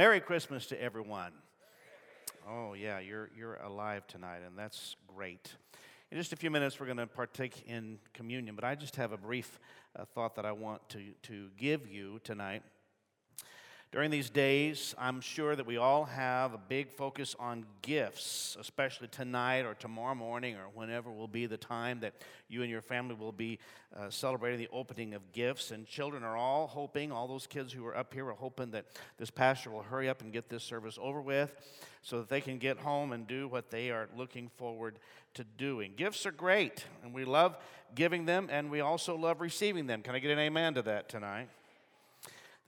Merry Christmas to everyone. Oh, yeah, you're, you're alive tonight, and that's great. In just a few minutes, we're going to partake in communion, but I just have a brief uh, thought that I want to, to give you tonight. During these days, I'm sure that we all have a big focus on gifts, especially tonight or tomorrow morning or whenever will be the time that you and your family will be uh, celebrating the opening of gifts. And children are all hoping, all those kids who are up here are hoping that this pastor will hurry up and get this service over with so that they can get home and do what they are looking forward to doing. Gifts are great, and we love giving them, and we also love receiving them. Can I get an amen to that tonight?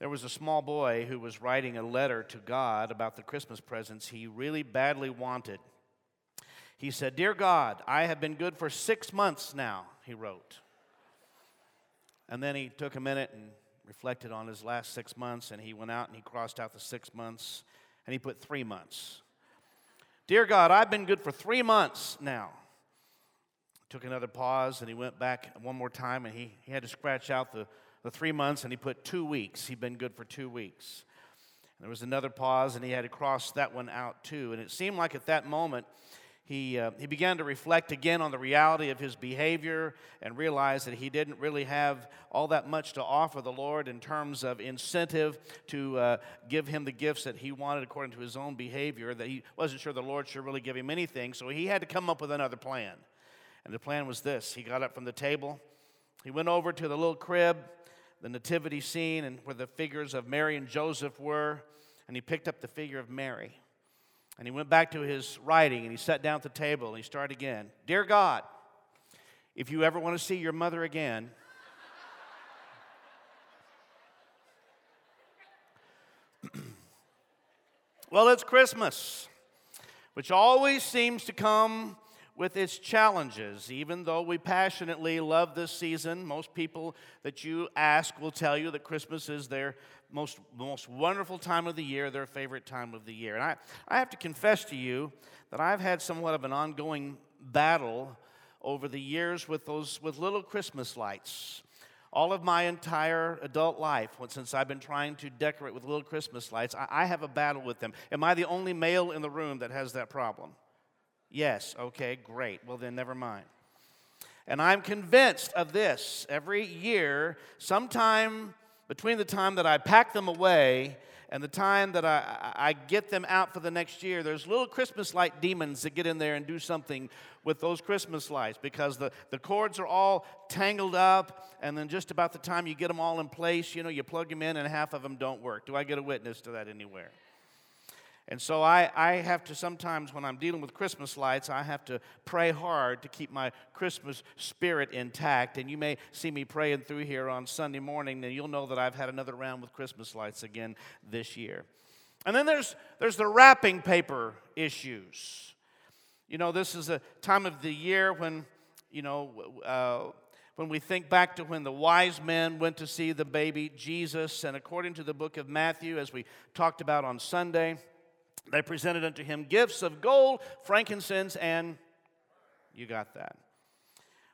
There was a small boy who was writing a letter to God about the Christmas presents he really badly wanted. He said, Dear God, I have been good for six months now, he wrote. And then he took a minute and reflected on his last six months, and he went out and he crossed out the six months and he put three months. Dear God, I've been good for three months now. Took another pause and he went back one more time and he, he had to scratch out the the three months and he put two weeks. He'd been good for two weeks. And There was another pause and he had to cross that one out too. And it seemed like at that moment, he, uh, he began to reflect again on the reality of his behavior and realized that he didn't really have all that much to offer the Lord in terms of incentive to uh, give him the gifts that he wanted according to his own behavior, that he wasn't sure the Lord should really give him anything. So he had to come up with another plan. And the plan was this he got up from the table, he went over to the little crib, the nativity scene and where the figures of Mary and Joseph were, and he picked up the figure of Mary. And he went back to his writing and he sat down at the table and he started again. Dear God, if you ever want to see your mother again, well, it's Christmas, which always seems to come with its challenges. Even though we passionately love this season, most people that you ask will tell you that Christmas is their most, most wonderful time of the year, their favorite time of the year. And I, I have to confess to you that I've had somewhat of an ongoing battle over the years with those with little Christmas lights. All of my entire adult life, since I've been trying to decorate with little Christmas lights, I, I have a battle with them. Am I the only male in the room that has that problem? Yes, okay, great. Well, then, never mind. And I'm convinced of this. Every year, sometime between the time that I pack them away and the time that I, I get them out for the next year, there's little Christmas light demons that get in there and do something with those Christmas lights because the, the cords are all tangled up, and then just about the time you get them all in place, you know, you plug them in and half of them don't work. Do I get a witness to that anywhere? And so I, I have to sometimes, when I'm dealing with Christmas lights, I have to pray hard to keep my Christmas spirit intact. And you may see me praying through here on Sunday morning, and you'll know that I've had another round with Christmas lights again this year. And then there's, there's the wrapping paper issues. You know, this is a time of the year when, you know, uh, when we think back to when the wise men went to see the baby Jesus, and according to the book of Matthew, as we talked about on Sunday, they presented unto him gifts of gold, frankincense, and you got that.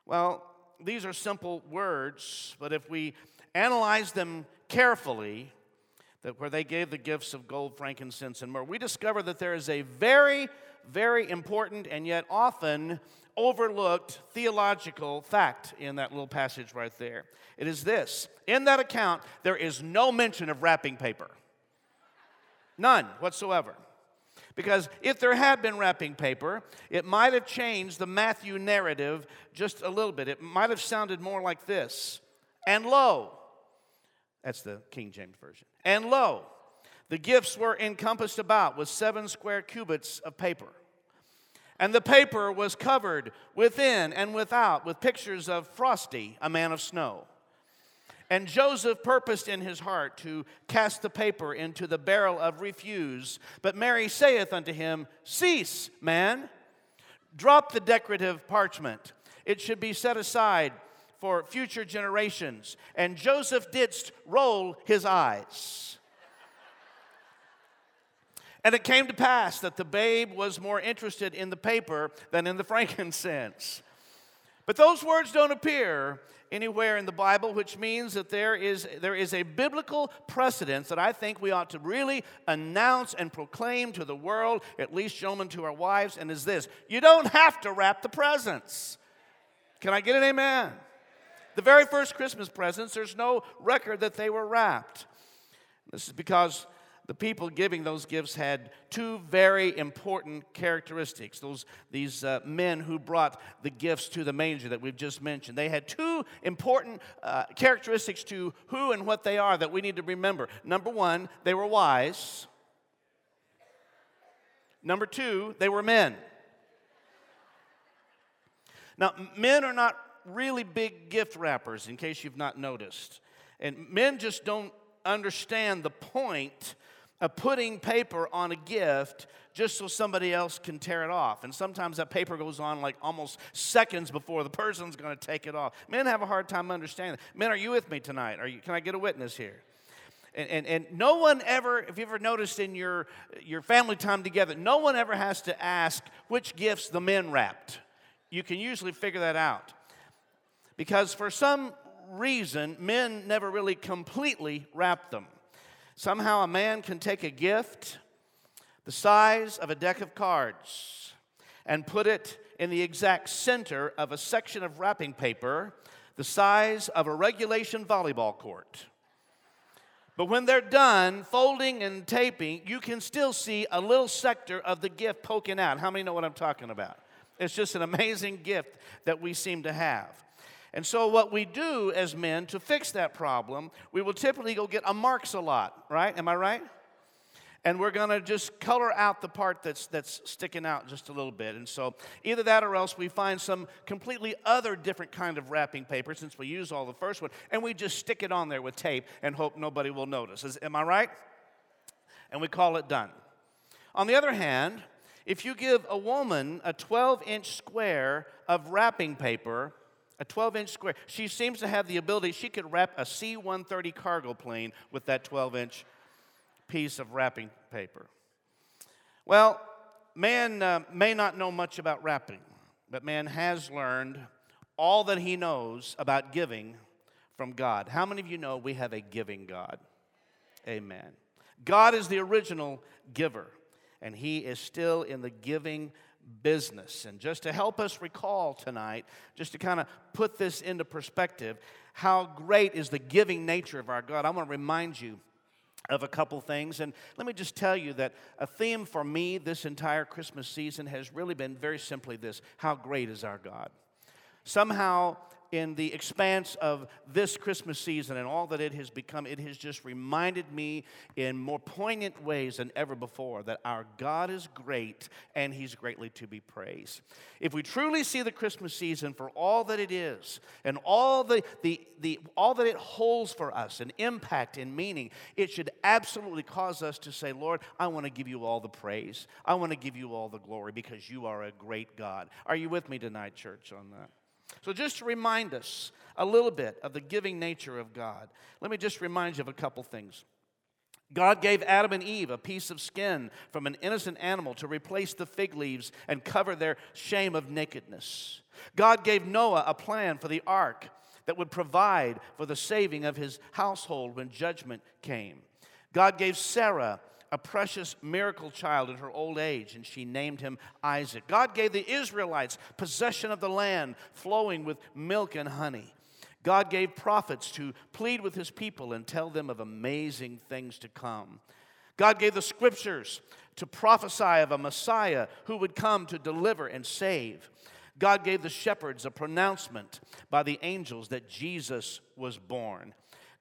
Well, these are simple words, but if we analyze them carefully, that where they gave the gifts of gold, frankincense, and myrrh, we discover that there is a very, very important and yet often overlooked theological fact in that little passage right there. It is this in that account, there is no mention of wrapping paper, none whatsoever. Because if there had been wrapping paper, it might have changed the Matthew narrative just a little bit. It might have sounded more like this And lo, that's the King James Version. And lo, the gifts were encompassed about with seven square cubits of paper. And the paper was covered within and without with pictures of Frosty, a man of snow. And Joseph purposed in his heart to cast the paper into the barrel of refuse. But Mary saith unto him, Cease, man, drop the decorative parchment. It should be set aside for future generations. And Joseph didst roll his eyes. And it came to pass that the babe was more interested in the paper than in the frankincense. But those words don't appear anywhere in the Bible, which means that there is, there is a biblical precedence that I think we ought to really announce and proclaim to the world, at least gentlemen to our wives, and is this you don't have to wrap the presents. Can I get an amen? The very first Christmas presents, there's no record that they were wrapped. This is because the people giving those gifts had two very important characteristics. Those, these uh, men who brought the gifts to the manger that we've just mentioned, they had two important uh, characteristics to who and what they are that we need to remember. Number one, they were wise. Number two, they were men. Now, men are not really big gift wrappers, in case you've not noticed. And men just don't understand the point of putting paper on a gift just so somebody else can tear it off. And sometimes that paper goes on like almost seconds before the person's going to take it off. Men have a hard time understanding. Men, are you with me tonight? Are you, can I get a witness here? And, and, and no one ever, if you ever noticed in your, your family time together, no one ever has to ask which gifts the men wrapped. You can usually figure that out. Because for some reason, men never really completely wrap them. Somehow, a man can take a gift the size of a deck of cards and put it in the exact center of a section of wrapping paper the size of a regulation volleyball court. But when they're done folding and taping, you can still see a little sector of the gift poking out. How many know what I'm talking about? It's just an amazing gift that we seem to have. And so, what we do as men to fix that problem, we will typically go get a Marks-A-Lot, right? Am I right? And we're going to just color out the part that's, that's sticking out just a little bit. And so, either that or else we find some completely other different kind of wrapping paper since we use all the first one, and we just stick it on there with tape and hope nobody will notice. Is, am I right? And we call it done. On the other hand, if you give a woman a 12 inch square of wrapping paper, a 12 inch square. She seems to have the ability, she could wrap a C 130 cargo plane with that 12 inch piece of wrapping paper. Well, man uh, may not know much about wrapping, but man has learned all that he knows about giving from God. How many of you know we have a giving God? Amen. God is the original giver, and he is still in the giving business. And just to help us recall tonight, just to kind of put this into perspective, how great is the giving nature of our God, I want to remind you of a couple things. And let me just tell you that a theme for me this entire Christmas season has really been very simply this how great is our God? Somehow, in the expanse of this Christmas season and all that it has become, it has just reminded me in more poignant ways than ever before that our God is great and He's greatly to be praised. If we truly see the Christmas season for all that it is and all, the, the, the, all that it holds for us, an impact and meaning, it should absolutely cause us to say, Lord, I want to give you all the praise. I want to give you all the glory because you are a great God. Are you with me tonight, church, on that? So, just to remind us a little bit of the giving nature of God, let me just remind you of a couple things. God gave Adam and Eve a piece of skin from an innocent animal to replace the fig leaves and cover their shame of nakedness. God gave Noah a plan for the ark that would provide for the saving of his household when judgment came. God gave Sarah a precious miracle child in her old age, and she named him Isaac. God gave the Israelites possession of the land flowing with milk and honey. God gave prophets to plead with his people and tell them of amazing things to come. God gave the scriptures to prophesy of a Messiah who would come to deliver and save. God gave the shepherds a pronouncement by the angels that Jesus was born.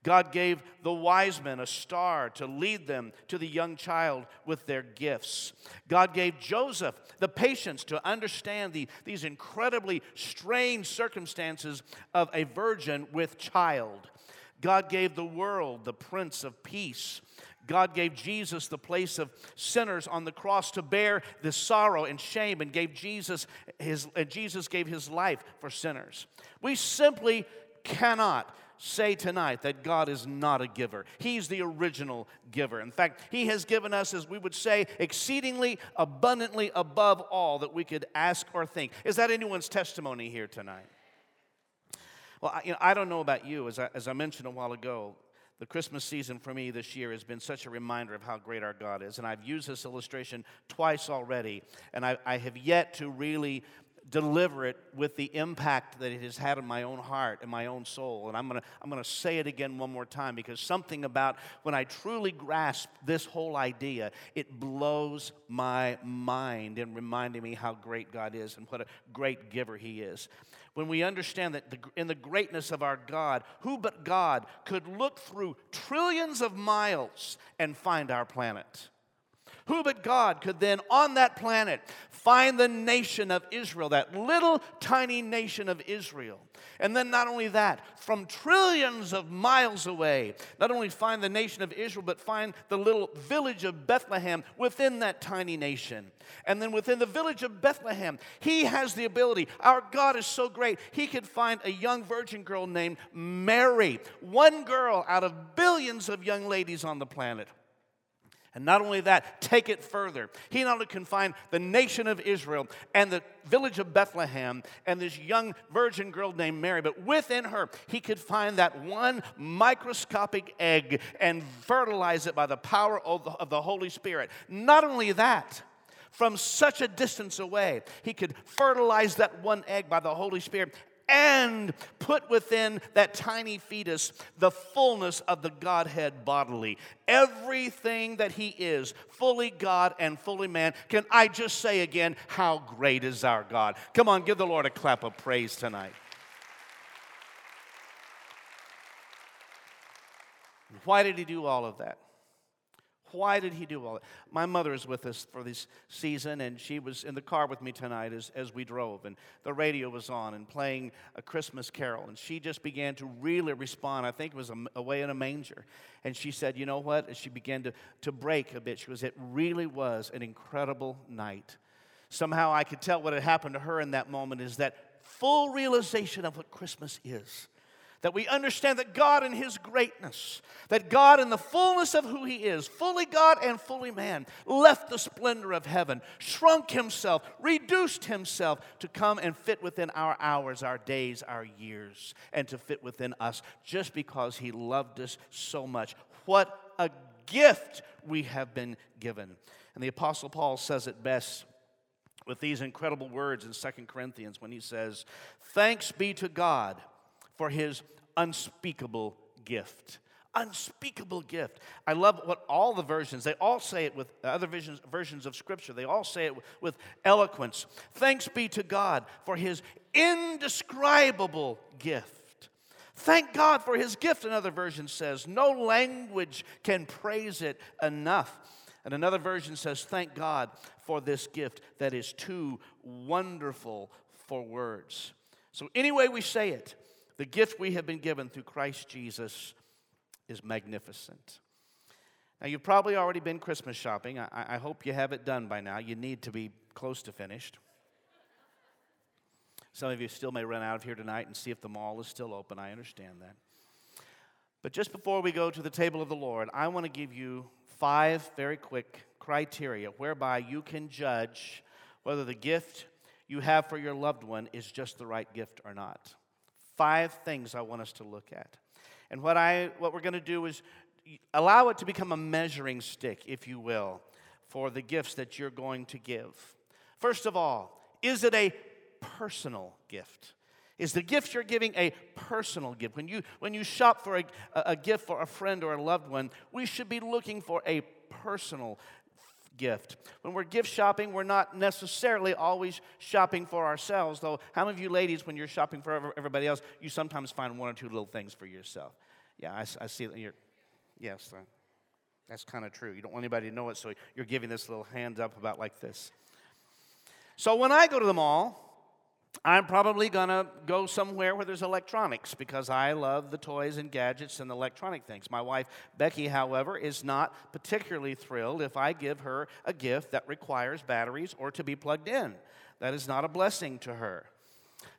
God gave the wise men a star to lead them to the young child with their gifts. God gave Joseph the patience to understand the, these incredibly strange circumstances of a virgin with child. God gave the world the Prince of Peace. God gave Jesus the place of sinners on the cross to bear the sorrow and shame, and gave Jesus his, and Jesus gave his life for sinners. We simply cannot say tonight that God is not a giver. He's the original giver. In fact, He has given us, as we would say, exceedingly abundantly above all that we could ask or think. Is that anyone's testimony here tonight? Well, I, you know, I don't know about you, as I, as I mentioned a while ago, the Christmas season for me this year has been such a reminder of how great our God is. And I've used this illustration twice already, and I, I have yet to really deliver it with the impact that it has had on my own heart and my own soul. And I'm going to I'm going to say it again one more time because something about when I truly grasp this whole idea, it blows my mind in reminding me how great God is and what a great giver He is. When we understand that the, in the greatness of our God, who but God could look through trillions of miles and find our planet? Who but God could then on that planet find the nation of Israel, that little tiny nation of Israel? And then not only that, from trillions of miles away, not only find the nation of Israel, but find the little village of Bethlehem within that tiny nation. And then within the village of Bethlehem, he has the ability. Our God is so great, he could find a young virgin girl named Mary, one girl out of billions of young ladies on the planet. And not only that, take it further. He not only can find the nation of Israel and the village of Bethlehem and this young virgin girl named Mary, but within her, he could find that one microscopic egg and fertilize it by the power of the, Holy Spirit. Not only that, from such a distance away, he could fertilize that one egg by the Holy Spirit and put within that tiny fetus the fullness of the Godhead bodily. Everything that He is, fully God and fully man. Can I just say again, how great is our God? Come on, give the Lord a clap of praise tonight. Why did He do all of that? Why did he do all that? My mother is with us for this season, and she was in the car with me tonight as, as we drove, and the radio was on and playing a Christmas carol, and she just began to really respond. I think it was away in a manger. And she said, You know what? As she began to, to break a bit, she was, It really was an incredible night. Somehow I could tell what had happened to her in that moment is that full realization of what Christmas is that we understand that God in His greatness, that God in the fullness of who He is, fully God and fully man, left the splendor of heaven, shrunk Himself, reduced Himself to come and fit within our hours, our days, our years, and to fit within us just because He loved us so much. What a gift we have been given. And the Apostle Paul says it best with these incredible words in Second Corinthians when he says, Thanks be to God for his unspeakable gift. Unspeakable gift. I love what all the versions, they all say it with other versions, versions of Scripture, they all say it with eloquence. Thanks be to God for his indescribable gift. Thank God for his gift, another version says. No language can praise it enough. And another version says, Thank God for this gift that is too wonderful for words. So, any way we say it, the gift we have been given through Christ Jesus is magnificent. Now, you've probably already been Christmas shopping. I, I, hope you have it done by now. You need to be close to finished. Some of you still may run out of here tonight and see if the mall is still open. I understand that. But just before we go to the table of the Lord, I want to give you five very quick criteria whereby you can judge whether the gift you have for your loved one is just the right gift or not five things I want us to look at. And what, I, what we're going to do is allow it to become a measuring stick, if you will, for the gifts that you're going to give. First of all, is it a personal gift? Is the gift you're giving a personal gift? When you, when you shop for a, a gift for a friend or a loved one, we should be looking for a personal gift. When we're gift shopping, we're not necessarily always shopping for ourselves, though. How many of you ladies, when you're shopping for everybody else, you sometimes find one or two little things for yourself? Yeah, I, I see that you're, yes, that's kind of true. You don't want anybody to know it, so you're giving this little hand up about like this. So when I go to the mall, I'm probably going to go somewhere where there's electronics because I love the toys and gadgets and electronic things. My wife, Becky, however, is not particularly thrilled if I give her a gift that requires batteries or to be plugged in. That is not a blessing to her.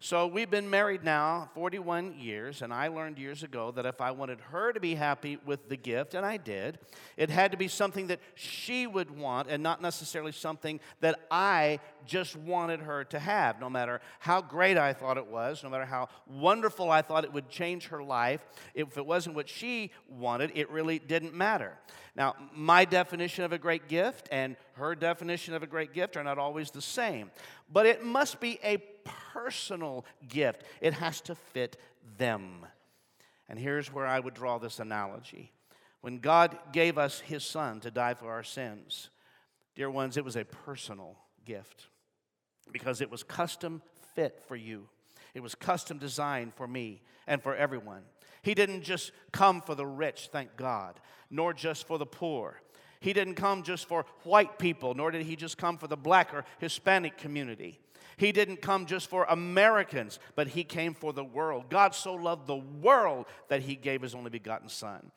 So we've been married now 41 years, and I learned years ago that if I wanted her to be happy with the gift, and I did, it had to be something that she would want and not necessarily something that I just wanted her to have, no matter how great I thought it was, no matter how wonderful I thought it would change her life. If it wasn't what she wanted, it really didn't matter. Now, my definition of a great gift and her definition of a great gift are not always the same, but it must be a personal gift. It has to fit them. And here's where I would draw this analogy. When God gave us His Son to die for our sins, dear ones, it was a personal gift because it was custom fit for you. It was custom designed for me and for everyone. He didn't just come for the rich, thank God, nor just for the poor. He didn't come just for white people, nor did he just come for the black or Hispanic community. He didn't come just for Americans, but He came for the world. God so loved the world that He gave His only begotten Son.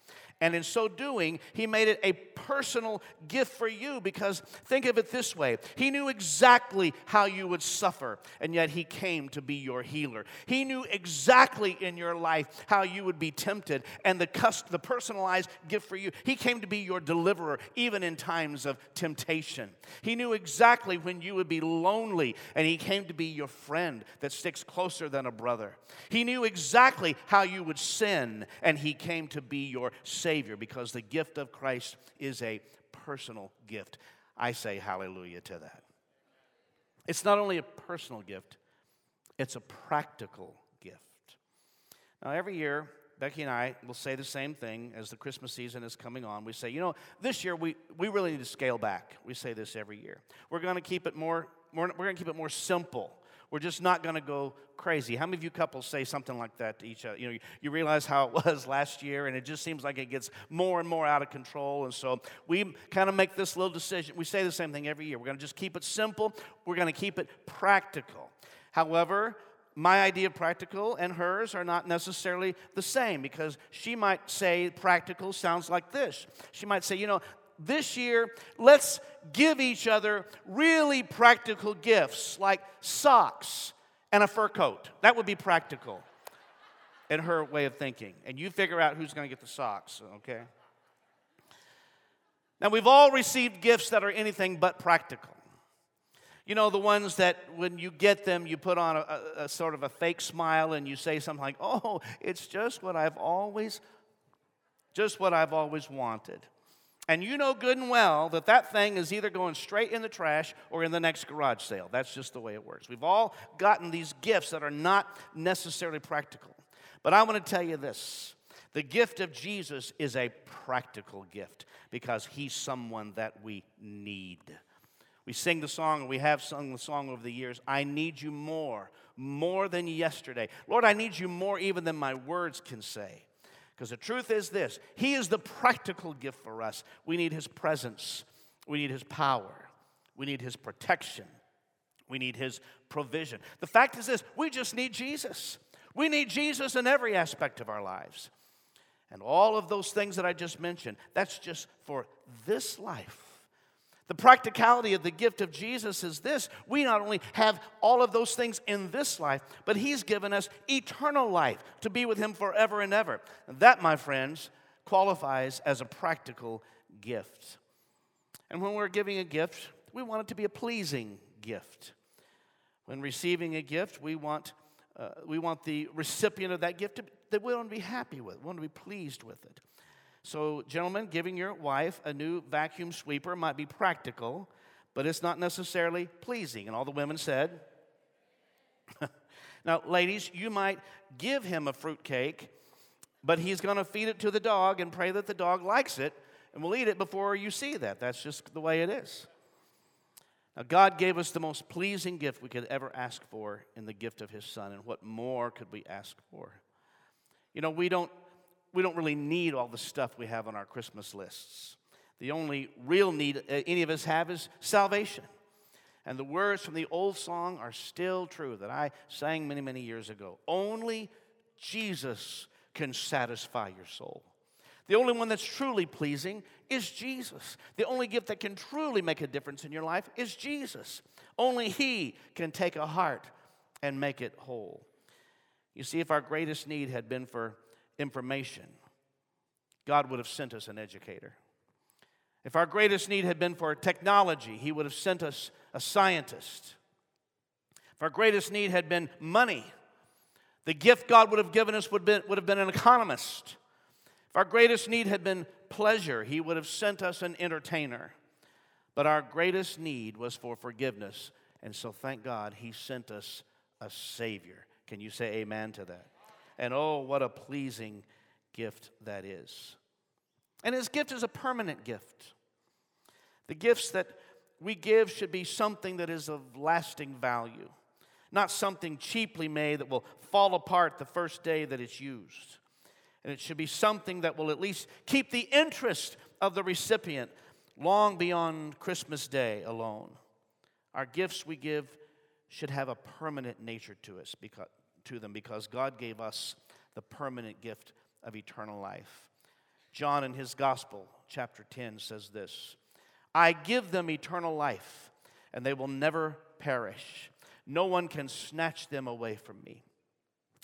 And in so doing, he made it a personal gift for you because think of it this way He knew exactly how you would suffer, and yet he came to be your healer. He knew exactly in your life how you would be tempted, and the, the personalized gift for you, he came to be your deliverer, even in times of temptation. He knew exactly when you would be lonely, and he came to be your friend that sticks closer than a brother. He knew exactly how you would sin, and he came to be your savior Savior because the gift of Christ is a personal gift. I say hallelujah to that. It's not only a personal gift, it's a practical gift. Now, every year, Becky and I will say the same thing as the Christmas season is coming on. We say, you know, this year we, we really need to scale back. We say this every year. We're going to keep it more, more we're going to keep it more simple. We're just not going to go crazy. How many of you couples say something like that to each other? You know, you realize how it was last year, and it just seems like it gets more and more out of control. And so we kind of make this little decision. We say the same thing every year. We're going to just keep it simple. We're going to keep it practical. However, my idea of practical and hers are not necessarily the same because she might say practical sounds like this. She might say, you know, this year, let's give each other really practical gifts like socks and a fur coat. That would be practical in her way of thinking. And you figure out who's going to get the socks, okay? Now, we've all received gifts that are anything but practical. You know, the ones that when you get them, you put on a, a, sort of a fake smile and you say something like, oh, it's just what I've always, just what I've always wanted. And you know good and well that that thing is either going straight in the trash or in the next garage sale. That's just the way it works. We've all gotten these gifts that are not necessarily practical. But I want to tell you this the gift of Jesus is a practical gift because he's someone that we need. We sing the song, and we have sung the song over the years I need you more, more than yesterday. Lord, I need you more even than my words can say. Because the truth is this He is the practical gift for us. We need His presence, we need His power, we need His protection, we need His provision. The fact is this we just need Jesus. We need Jesus in every aspect of our lives. And all of those things that I just mentioned, that's just for this life. The practicality of the gift of Jesus is this we not only have all of those things in this life, but He's given us eternal life to be with Him forever and ever. And that, my friends, qualifies as a practical gift. And when we're giving a gift, we want it to be a pleasing gift. When receiving a gift, we want, uh, we want the recipient of that gift to, that we want to be happy with, we want to be pleased with it. So, gentlemen, giving your wife a new vacuum sweeper might be practical, but it's not necessarily pleasing. And all the women said, Now, ladies, you might give him a fruitcake, but he's going to feed it to the dog and pray that the dog likes it and will eat it before you see that. That's just the way it is. Now, God gave us the most pleasing gift we could ever ask for in the gift of His Son, and what more could we ask for? You know, we don't we don't really need all the stuff we have on our Christmas lists. The only real need uh, any of us have is salvation. And the words from the old song are still true that I sang many, many years ago. Only Jesus can satisfy your soul. The only one that's truly pleasing is Jesus. The only gift that can truly make a difference in your life is Jesus. Only He can take a heart and make it whole. You see, if our greatest need had been for information, God would have sent us an educator. If our greatest need had been for technology, He would have sent us a scientist. If our greatest need had been money, the gift God would have given us would, be, would have been an economist. If our greatest need had been pleasure, He would have sent us an entertainer. But our greatest need was for forgiveness. And so, thank God, He sent us a Savior. Can you say amen to that? And oh, what a pleasing gift that is. And His gift is a permanent gift. The gifts that we give should be something that is of lasting value, not something cheaply made that will fall apart the first day that it's used. And it should be something that will at least keep the interest of the recipient long beyond Christmas Day alone. Our gifts we give should have a permanent nature to us because, to them because God gave us the permanent gift of eternal life. John in his gospel, chapter 10, says this I give them eternal life, and they will never perish. No one can snatch them away from me.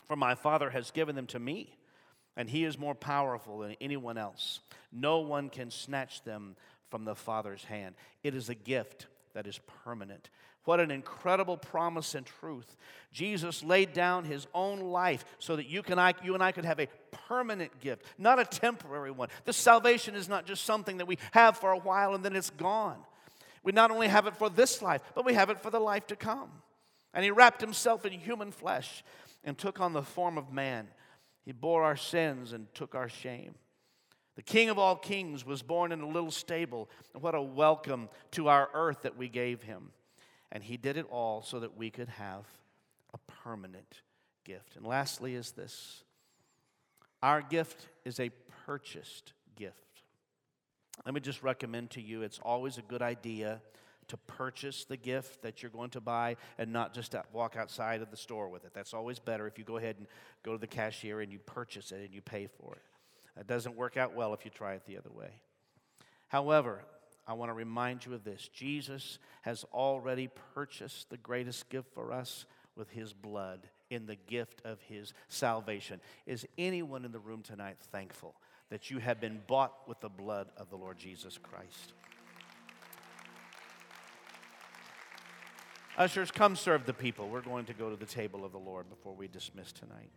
For my Father has given them to me, and he is more powerful than anyone else. No one can snatch them from the Father's hand. It is a gift that is permanent. What an incredible promise and truth. Jesus laid down his own life so that you, can, I, you and I could have a permanent gift, not a temporary one. This salvation is not just something that we have for a while and then it's gone. We not only have it for this life, but we have it for the life to come. And he wrapped himself in human flesh and took on the form of man. He bore our sins and took our shame. The King of all kings was born in a little stable. And what a welcome to our earth that we gave him. And he did it all so that we could have a permanent gift. And lastly, is this our gift is a purchased gift. Let me just recommend to you it's always a good idea to purchase the gift that you're going to buy and not just walk outside of the store with it. That's always better if you go ahead and go to the cashier and you purchase it and you pay for it. That doesn't work out well if you try it the other way. However, I want to remind you of this Jesus has already purchased the greatest gift for us with his blood in the gift of his salvation. Is anyone in the room tonight thankful that you have been bought with the blood of the Lord Jesus Christ? Ushers, come serve the people. We're going to go to the table of the Lord before we dismiss tonight.